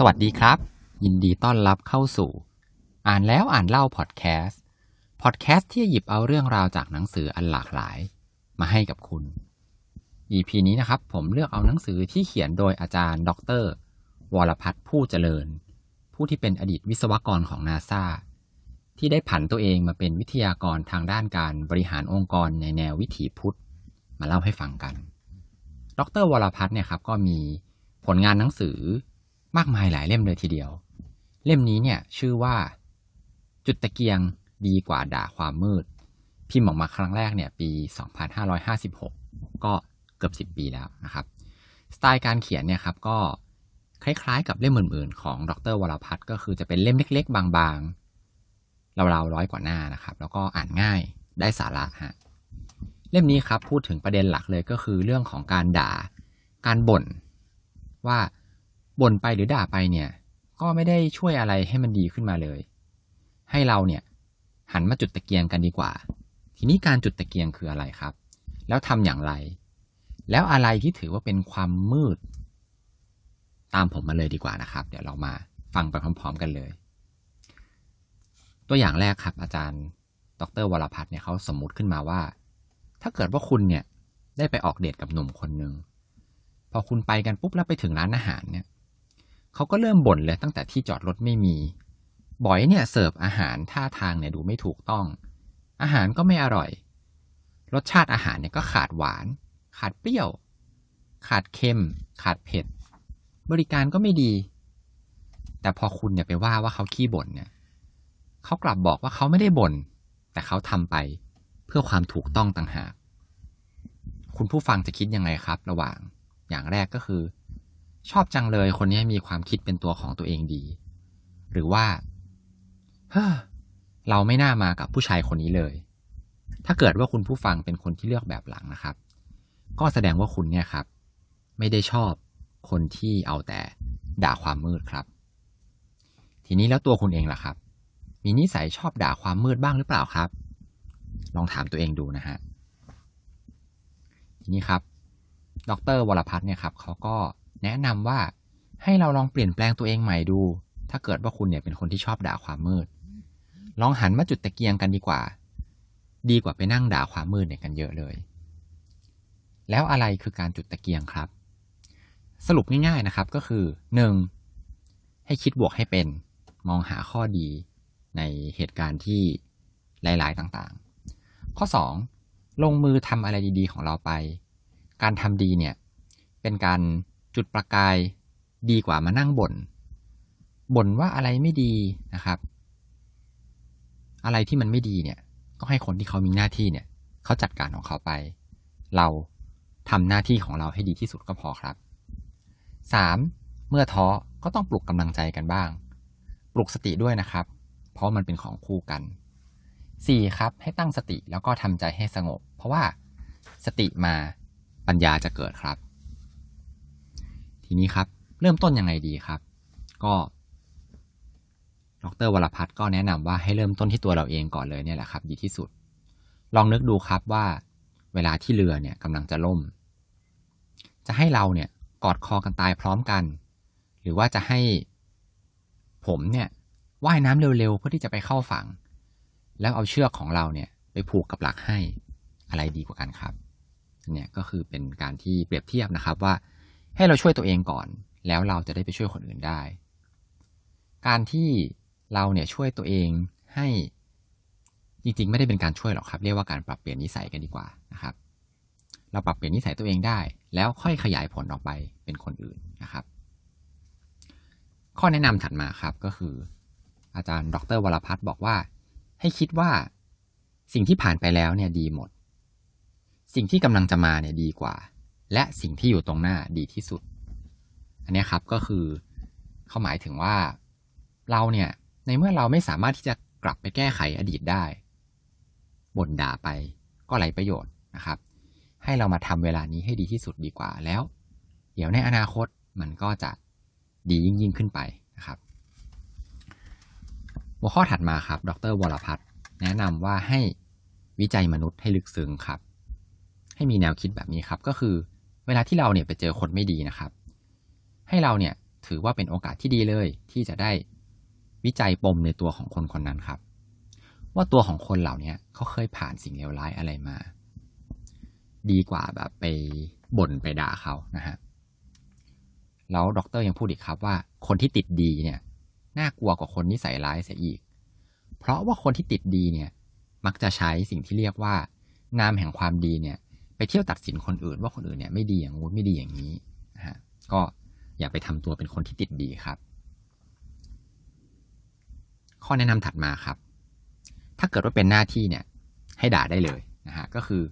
สวัสดีครับ ยินดีต้อนรับเข้าสู่ อ่านแล้วอ่านเล่าพอดแคสต์พอดแคสต์ที่หยิบเอาเรื่องราวจากหนังสืออันหลากหลาย มาให้กับคุณ EP นี้นะครับ ผมเลือกเอาหนังสือที่เขียนโดยอาจารย์ ดร วรพัฒน์ผู้เจริญ ผู้ที่เป็นอดีตวิศวกรของนาซาที่ได้ผันตัวเองมาเป็นวิทยากรทางด้านการบริหารองค์กรในแนววิถีพุทธ มาเล่าให้ฟังกัน ดรวรพัฒน์เนี่ยครับก็มีผลงานหนังสือ มากมายหลายเล่มเลยทีเดียว เล่มนี้เนี่ยชื่อว่า จุดตะเกียงดีกว่าด่าความมืด พิมพ์ออกมาครั้งแรกเนี่ยปี 2556 ก็เกือบ 10 ปีแล้วนะครับ สไตล์การเขียนเนี่ยครับก็คล้ายๆ กับเล่มอื่นๆ ของดรวรพัฒน์ก็คือจะเป็นเล่มเล็ก ๆ บางๆราวๆร้อยกว่าหน้านะครับ แล้วก็อ่านง่ายได้สาระฮะเล่มนี้ครับพูดถึงประเด็นหลักเลยก็คือเรื่องของการด่าการบ่นว่า บ่นไปหรือด่าไปเนี่ย ก็ไม่ได้ช่วยอะไรให้มันดีขึ้นมาเลย ให้เราเนี่ย หันมาจุดตะเกียงกันดีกว่า ทีนี้การจุดตะเกียงคืออะไรครับ แล้วทำอย่างไร แล้วอะไรที่ถือว่าเป็นความมืด ตามผมมาเลยดีกว่านะครับ เดี๋ยวเรามาฟังไปพร้อม ๆ กันเลย ตัวอย่างแรกครับ อาจารย์ ดรวรพัฒน์เนี่ยเขาสมมุติขึ้นมาว่า ถ้าเกิดว่าคุณเนี่ยได้ไปออกเดทกับหนุ่มคนหนึ่งพอคุณไปกันปุ๊บแล้วไปถึงร้านอาหารเนี่ย เขาก็เริ่มบ่นเลยตั้งแต่ที่จอดรถไม่มี บอยเนี่ยเสิร์ฟอาหารท่าทางเนี่ยดูไม่ถูกต้อง อาหารก็ไม่อร่อย รสชาติอาหารเนี่ยก็ขาดหวาน ขาดเปรี้ยว ขาดเค็ม ขาดเผ็ด บริการก็ไม่ดี แต่พอคุณเนี่ยไปว่าว่าเขาขี้บ่นเนี่ยเขากลับบอกว่าเขาไม่ได้บ่นแต่เขาทำไปเพื่อความถูกต้องต่างหาก คุณผู้ฟังจะคิดยังไงครับ ระหว่าง อย่างแรกก็คือ ชอบจังเลยคนนี้มีความคิดเป็นตัวของตัวเองดี หรือว่าเฮ้อเราไม่น่ามากับผู้ชายคนนี้เลย ถ้าเกิดว่าคุณผู้ฟังเป็นคนที่เลือกแบบหลังนะครับ ก็แสดงว่าคุณเนี่ยครับ ไม่ได้ชอบคนที่เอาแต่ด่าความมืดครับ ทีนี้แล้วตัวคุณเองล่ะครับ มีนิสัยชอบด่าความมืดบ้างหรือเปล่าครับ ลองถามตัวเองดูนะฮะทีนี้ครับ ดรวรพัฒน์เนี่ยครับเขาก็ แนะนำว่าให้เราลองเปลี่ยนแปลงตัวเองใหม่ดู ถ้าเกิดว่าคุณเนี่ยเป็นคนที่ชอบด่าความมืด ลองหันมาจุดตะเกียงกันดีกว่า ดีกว่าไปนั่งด่าความมืดเนี่ยกันเยอะเลย แล้วอะไรคือการจุดตะเกียงครับ สรุปง่ายๆนะครับก็คือ 1. ให้คิดบวกให้เป็น มองหาข้อดีในเหตุการณ์ที่หลาย ๆ ต่างๆ ข้อ 2. ลงมือทำอะไรดีๆ ของเราไป การทำดีเนี่ย เป็นการ จุดประกายดีกว่ามานั่งบน่นบ่นว่าอะไรไม่ดีนะครับ อะไรที่มันไม่ดีเนี่ย ก็ให้คนที่เขามีหน้าที่เนี่ยเขาจัดการของเขาไป เราทำหน้าที่ของเราให้ดีที่สุดก็พอครับ 3. เมื่อท้อก็ต้องปลุกกำลังใจกันบ้าง ปลุกสติด้วยนะครับ เพราะมันเป็นของคู่กัน 4. ครับ ให้ตั้งสติแล้วก็ทำใจให้สงบ เพราะว่าสติมาปัญญาจะเกิดครับ ทีนี้ครับ เริ่มต้นยังไงดีครับ ก็ดรวรพัฒน์ก็แนะนำว่าให้เริ่มต้นที่ตัวเราเองก่อนเลยเนี่ยแหละครับ ดีที่สุด ลองนึกดูครับว่า เวลาที่เรือเนี่ยกำลังจะล่ม จะให้เราเนี่ยกอดคอกันตายพร้อมกัน หรือว่าจะให้ผมเนี่ยว่ายน้ำเร็วๆเพื่อที่จะไปเข้าฝั่ง แล้วเอาเชือกของเราเนี่ย ไปผูกกับหลักให้อะไรดีกว่ากันครับเนี่ยก็คือเป็นการที่เปรียบเทียบนะครับว่า ให้เราช่วยตัวเองก่อน แล้วเราจะได้ไปช่วยคนอื่นได้ การที่เราเนี่ยช่วยตัวเองให้จริงๆ ไม่ได้เป็นการช่วยหรอกครับ เรียกว่าการปรับเปลี่ยนนิสัยกันดีกว่านะครับ เราปรับเปลี่ยนนิสัยตัวเองได้ แล้วค่อยขยายผลออกไปเป็นคนอื่นนะครับ ข้อแนะนำถัดมาครับก็คือ อาจารย์ดรวรพัฒน์บอกว่า ให้คิดว่าสิ่งที่ผ่านไปแล้วเนี่ยดีหมด สิ่งที่กำลังจะมาเนี่ยดีกว่า และสิ่งที่อยู่ตรงหน้าดีที่สุด อันนี้ครับก็คือเขาหมายถึงว่าเราเนี่ยในเมื่อเราไม่สามารถที่จะกลับไปแก้ไขอดีตได้บ่นด่าไปก็ไรประโยชน์นะครับ ให้เรามาทำเวลานี้ให้ดีที่สุดดีกว่าแล้ว เดี๋ยวในอนาคตมันก็จะดียิ่งยิ่งขึ้นไปนะครับ หัวข้อถัดมาครับ ดรวรพัฒน์แนะนำว่าให้วิจัยมนุษย์ให้ลึกซึ้งครับ ให้มีแนวคิดแบบนี้ครับก็คือ เวลาที่เราเนี่ยไปเจอคนไม่ดีนะครับ ให้เราเนี่ยถือว่าเป็นโอกาสที่ดีเลย ที่จะได้วิจัยปมในตัวของคนคนนั้นครับ ว่าตัวของคนเหล่านี้เขาเคยผ่านสิ่งเลวร้ายอะไรมา ดีกว่าแบบไปบ่นไปด่าเขานะฮะแล้วด็อกเตอร์ยังพูดอีกครับว่าคนที่ติดดีเนี่ยน่ากลัวกว่าคนนิสัยร้ายเสียอีก เพราะว่าคนที่ติดดีเนี่ย มักจะใช้สิ่งที่เรียกว่านามแห่งความดีเนี่ย ไปเที่ยวตัดสินคนอื่นว่าคนอื่นเนี่ยไม่ดีอย่างงู้นไม่ดีอย่างนี้นะฮะก็อย่าไปทำตัวเป็นคนที่ติดดีครับ ข้อแนะนำถัดมาครับ ถ้าเกิดว่าเป็นหน้าที่เนี่ย ให้ด่าได้เลยนะฮะก็คือ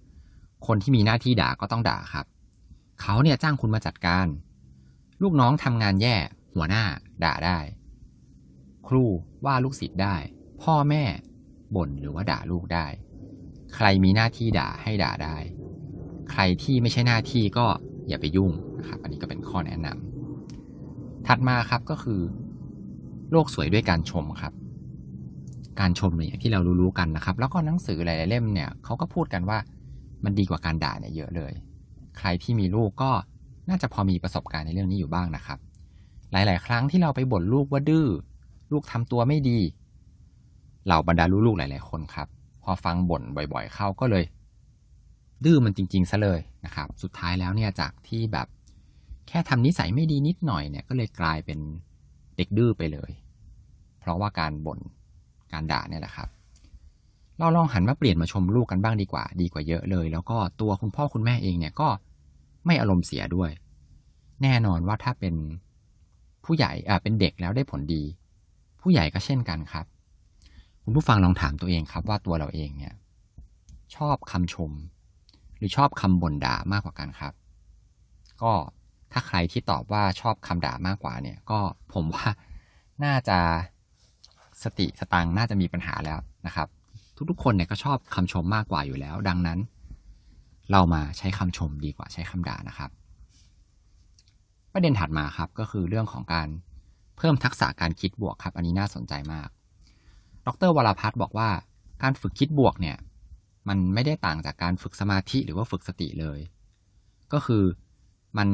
คนที่มีหน้าที่ด่าก็ต้องด่าครับเขาเนี่ยจ้างคุณมาจัดการ ลูกน้องทำงานแย่หัวหน้าด่าได้ ครูว่าลูกศิษย์ได้ พ่อแม่บ่นหรือว่าด่าลูกได้ ใครมีหน้าที่ด่าให้ด่าได้ ใครที่ไม่ใช่หน้าที่ก็อย่าไปยุ่งนะครับ อันนี้ก็เป็นข้อแนะนำถัดมาครับก็คือ โลกสวยด้วยการชมครับ การชมเนี่ยที่เรารู้ๆกันนะครับ แล้วก็หนังสือหลายๆเล่มเนี่ยเขาก็พูดกันว่ามันดีกว่าการด่าเนี่ยเยอะเลย ใครที่มีลูกก็น่าจะพอมีประสบการณ์ในเรื่องนี้อยู่บ้างนะครับ หลาย ๆ ครั้งที่เราไปบ่นลูกว่าดื้อ ลูกทำตัวไม่ดี เหล่าบรรดาลูกๆหลาย ๆ คนครับ พอฟังบ่นบ่อย ๆ เข้าก็เลย ดื้อมันจริงๆซะเลยนะครับ สุดท้ายแล้วเนี่ยจากที่แบบแค่ทำนิสัยไม่ดีนิดหน่อยเนี่ยก็เลยกลายเป็นเด็กดื้อไปเลย เพราะว่าการบ่นการด่าเนี่ยแหละครับ เราลองหันมาเปลี่ยนมาชมลูกกันบ้างดีกว่า ดีกว่าเยอะเลย แล้วก็ตัวคุณพ่อคุณแม่เองเนี่ยก็ไม่อารมณ์เสียด้วย แน่นอนว่าถ้าเป็นผู้ใหญ่อ่าเป็นเด็กแล้วได้ผลดี ผู้ใหญ่ก็เช่นกันครับ คุณผู้ฟังลองถามตัวเองครับ ว่าตัวเราเองเนี่ย ชอบคำชม รือชอบคำบ่นด่ามากกว่ากันครับ ก็ถ้าใครที่ตอบว่าชอบคำด่ามากกว่าเนี่ย ก็ผมว่าน่าจะสติสตังน่าจะมีปัญหาแล้วนะครับ ทุกๆ คนเนี่ยก็ชอบคำชมมากกว่าอยู่แล้ว ดังนั้น เรามาใช้คำชมดีกว่าใช้คำด่านะครับ ประเด็นถัดมาครับก็คือเรื่องของการเพิ่มทักษะการคิดบวกครับ อันนี้น่าสนใจมาก ดรวรพัฒน์บอกว่าการฝึกคิดบวกเนี่ย มันไม่ได้ต่างจากการฝึกสมาธิหรือว่าฝึกสติเลย ก็คือมัน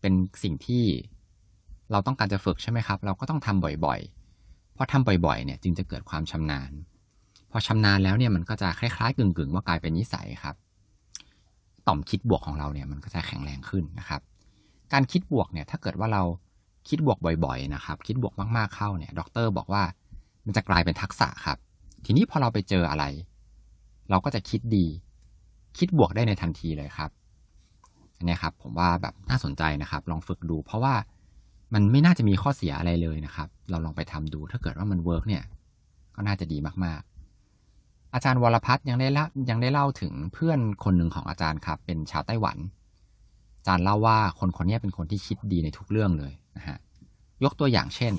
เป็นสิ่งที่เราต้องการจะฝึกใช่ไหมครับ เราก็ต้องทำบ่อยๆพอทำบ่อยๆเนี่ยจึงจะเกิดความชำนาญ พอชำนาญแล้วเนี่ยมันก็จะคล้ายๆกึ่งๆ ว่ากลายเป็นนิสัยครับ ต่อมคิดบวกของเราเนี่ยมันก็จะแข็งแรงขึ้นนะครับ การคิดบวกเนี่ยถ้าเกิดว่าเราคิดบวกบ่อยๆนะครับ คิดบวกมากๆเข้าเนี่ยด็อกเตอร์บอกว่ามันจะกลายเป็นทักษะครับ ทีนี้พอเราไปเจออะไร เราก็จะคิดดี คิดบวกได้ในทันทีเลยครับ อันนี้ครับผมว่าแบบน่าสนใจนะครับ ลองฝึกดู เพราะว่ามันไม่น่าจะมีข้อเสียอะไรเลยนะครับ เราลองไปทำดู ถ้าเกิดว่ามันเวิร์กเนี่ย ก็น่าจะดีมากๆ อาจารย์วรพัฒน์ยังได้เล่ายังได้เล่าถึงเพื่อนคนหนึ่งของอาจารย์ครับ เป็นชาวไต้หวัน อาจารย์เล่าว่าคนคนนี้เป็นคนที่คิดดีในทุกเรื่องเลยนะฮะ ยกตัวอย่างเช่น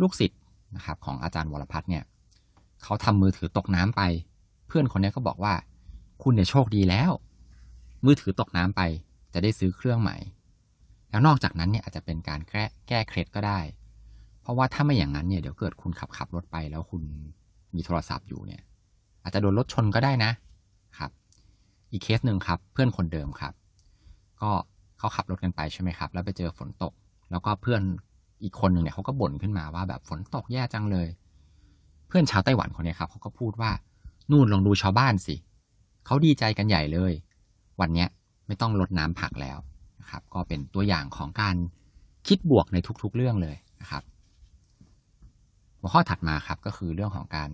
ลูกศิษย์นะครับ ของอาจารย์วรพัฒน์เนี่ย เขาทำมือถือตกน้ำไป เพื่อนคนนี้ก็บอกว่า คุณเนี่ยโชคดีแล้ว มือถือตกน้ำไป จะได้ซื้อเครื่องใหม่ แล้วนอกจากนั้นเนี่ยอาจจะเป็นการแก้แก้เคล็ดก็ได้ เพราะว่าถ้าไม่อย่างนั้นเนี่ยเดี๋ยวเกิดคุณขับขับรถไป แล้วคุณมีโทรศัพท์อยู่เนี่ย อาจจะโดนรถชนก็ได้นะครับ อีกเคสหนึ่งครับ เพื่อนคนเดิมครับ ก็เขาขับรถกันไปใช่ไหมครับ แล้วไปเจอฝนตก แล้วก็เพื่อนอีกคนหนึ่งเนี่ยเขาก็บ่นขึ้นมาว่าแบบฝนตกแย่จังเลย เพื่อนชาวไต้หวันคนนี้ครับเขาก็พูดว่า นู่นลองดูชาวบ้านสิเขาดีใจกันใหญ่เลย วันนี้ไม่ต้องลดน้ำผักแล้วนะครับ ก็เป็นตัวอย่างของการคิดบวกในทุกๆเรื่องเลยนะครับ หัวข้อถัดมาครับก็คือเรื่องของการ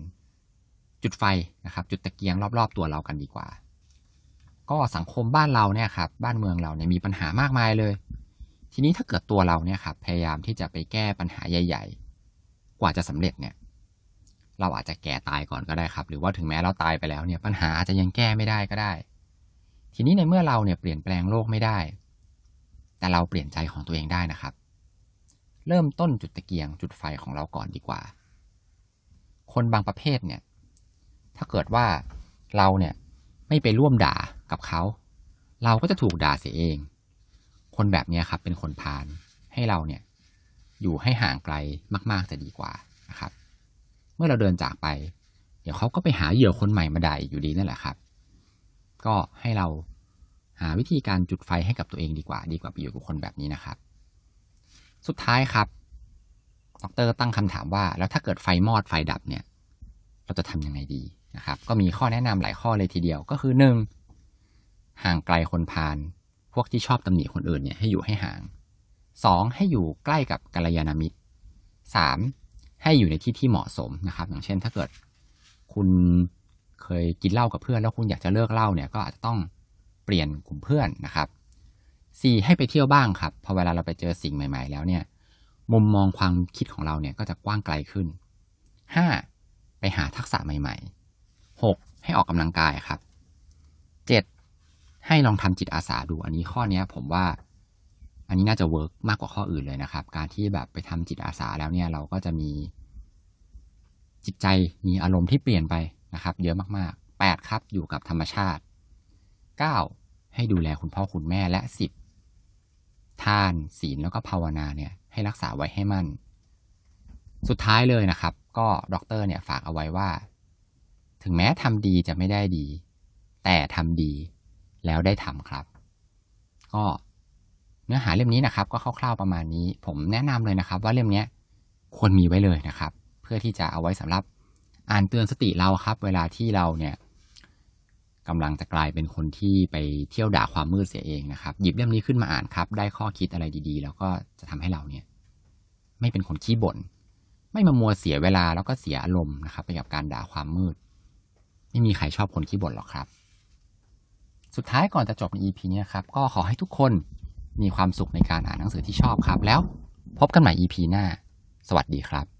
จุดไฟนะครับ จุดตะเกียงรอบ ๆ ตัวเรากันดีกว่า ก็สังคมบ้านเราเนี่ยครับ บ้านเมืองเราเนี่ยมีปัญหามากมายเลย ทีนี้ถ้าเกิดตัวเราเนี่ยครับพยายามที่จะไปแก้ปัญหาใหญ่ ๆ กว่าจะสำเร็จเนี่ย เราอาจจะแก่ตายก่อนก็ได้ครับ หรือว่าถึงแม้เราตายไปแล้วเนี่ยปัญหาอาจจะยังแก้ไม่ได้ก็ได้ ทีนี้ในเมื่อเราเนี่ยเปลี่ยนแปลงโลกไม่ได้ แต่เราเปลี่ยนใจของตัวเองได้นะครับ เริ่มต้นจุดตะเกียงจุดไฟของเราก่อนดีกว่า คนบางประเภทเนี่ย ถ้าเกิดว่าเราเนี่ยไม่ไปร่วมด่ากับเขา เราก็จะถูกด่าเสียเอง คนแบบนี้ครับเป็นคนพาลให้เราเนี่ยอยู่ให้ห่างไกลมาก ๆ จะดีกว่านะครับ เมื่อเราเดินจากไป เดี๋ยวเขาก็ไปหาเหยื่อคนใหม่มาได่าอีกอยู่ดีนั่นแหละครับ ก็ให้เราหาวิธีการจุดไฟให้กับตัวเองดีกว่า ดีกว่าไปอยู่กับคนแบบนี้นะครับ สุดท้ายครับ ดรตั้งคำถามว่า แล้วถ้าเกิดไฟมอดไฟดับเนี่ย เราจะทำยังไงดีนะครับ ก็มีข้อแนะนำหลายข้อเลยทีเดียวก็คือหนึ่งห่างไกลคนพาลพวกที่ชอบตำหนิคนอื่นเนี่ยให้อยู่ให้ห่างสองให้อยู่ใกล้กับกัลยาณมิตรสาม ให้อยู่ในที่ที่เหมาะสมนะครับ อย่างเช่น ถ้าเกิดคุณเคยกินเหล้ากับเพื่อน แล้วคุณอยากจะเลิกเหล้าเนี่ยก็อาจจะต้องเปลี่ยนกลุ่มเพื่อนนะครับสี่ให้ไปเที่ยวบ้างครับพอเวลาเราไปเจอสิ่งใหม่ ๆ แล้วเนี่ย มุมมองความคิดของเราเนี่ยก็จะกว้างไกลขึ้นห้าไปหาทักษะใหม่ๆหกให้ออกกำลังกายครับเจ็ดให้ลองทำจิตอาสาดูอันนี้ข้อนี้ผมว่า อันนี้น่าจะเวิร์กมากกว่าข้ออื่นเลยนะครับ การที่แบบไปทำจิตอาสาแล้วเนี่ยเราก็จะมี จิตใจมีอารมณ์ที่เปลี่ยนไปนะครับ เยอะมากๆแปดครับอยู่กับธรรมชาติเก้าให้ดูแลคุณพ่อคุณแม่และสิบทานศีลแล้วก็ภาวนาเนี่ยให้รักษาไว้ให้มั่น สุดท้ายเลยนะครับ ก็ด็อกเตอร์เนี่ยฝากเอาไว้ว่า ถึงแม้ทำดีจะไม่ได้ดี แต่ทำดีแล้วได้ทำครับ ก็ เนื้อหาเล่มนี้นะครับ ก็คร่าวๆประมาณนี้ ผมแนะนำเลยนะครับ ว่าเล่มนี้ควรมีไว้เลยนะครับ เพื่อที่จะเอาไว้สำหรับอ่านเตือนสติเราครับ เวลาที่เราเนี่ยกำลังจะกลายเป็นคนที่ไปเที่ยวด่าความมืดเสียเองนะครับ หยิบเล่มนี้ขึ้นมาอ่านครับ ได้ข้อคิดอะไรดีๆ แล้วก็จะทำให้เราเนี่ย ไม่เป็นคนขี้บ่นไม่มามัวเสียเวลาแล้วก็เสียอารมณ์นะครับ ไปกับการด่าความมืด ไม่มีใครชอบคนขี้บ่นหรอกครับ สุดท้ายก่อนจะจบใน EP นี้ครับ ก็ขอให้ทุกคน มีความสุขในการอ่านหนังสือที่ชอบครับ แล้วพบกันใหม่ EP หน้า สวัสดีครับ